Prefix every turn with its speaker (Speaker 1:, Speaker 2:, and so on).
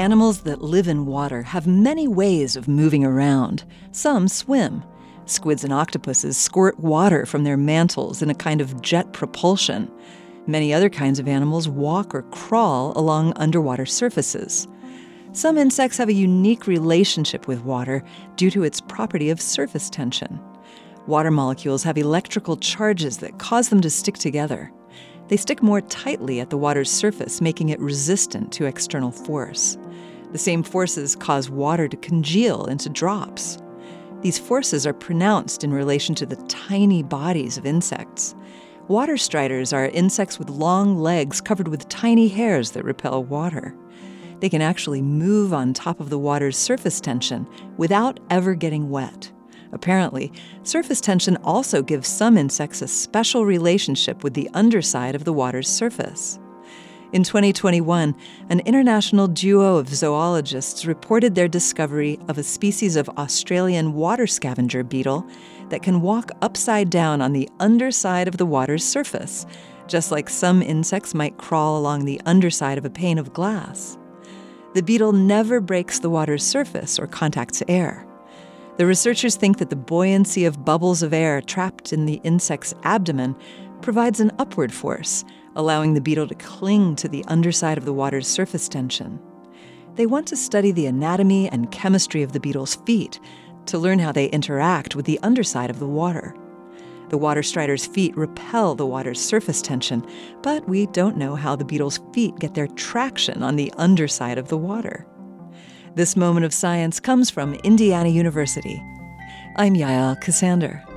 Speaker 1: Animals that live in water have many ways of moving around. Some swim. Squids and octopuses squirt water from their mantles in a kind of jet propulsion. Many other kinds of animals walk or crawl along underwater surfaces. Some insects have a unique relationship with water due to its property of surface tension. Water molecules have electrical charges that cause them to stick together. They stick more tightly at the water's surface, making it resistant to external force. The same forces cause water to congeal into drops. These forces are pronounced in relation to the tiny bodies of insects. Water striders are insects with long legs covered with tiny hairs that repel water. They can actually move on top of the water's surface tension without ever getting wet. Apparently, surface tension also gives some insects a special relationship with the underside of the water's surface. In 2021, an international duo of zoologists reported their discovery of a species of Australian water scavenger beetle that can walk upside down on the underside of the water's surface, just like some insects might crawl along the underside of a pane of glass. The beetle never breaks the water's surface or contacts air. The researchers think that the buoyancy of bubbles of air trapped in the insect's abdomen provides an upward force, allowing the beetle to cling to the underside of the water's surface tension. They want to study the anatomy and chemistry of the beetle's feet to learn how they interact with the underside of the water. The water strider's feet repel the water's surface tension, but we don't know how the beetle's feet get their traction on the underside of the water. This moment of science comes from Indiana University. I'm Yael Ksander.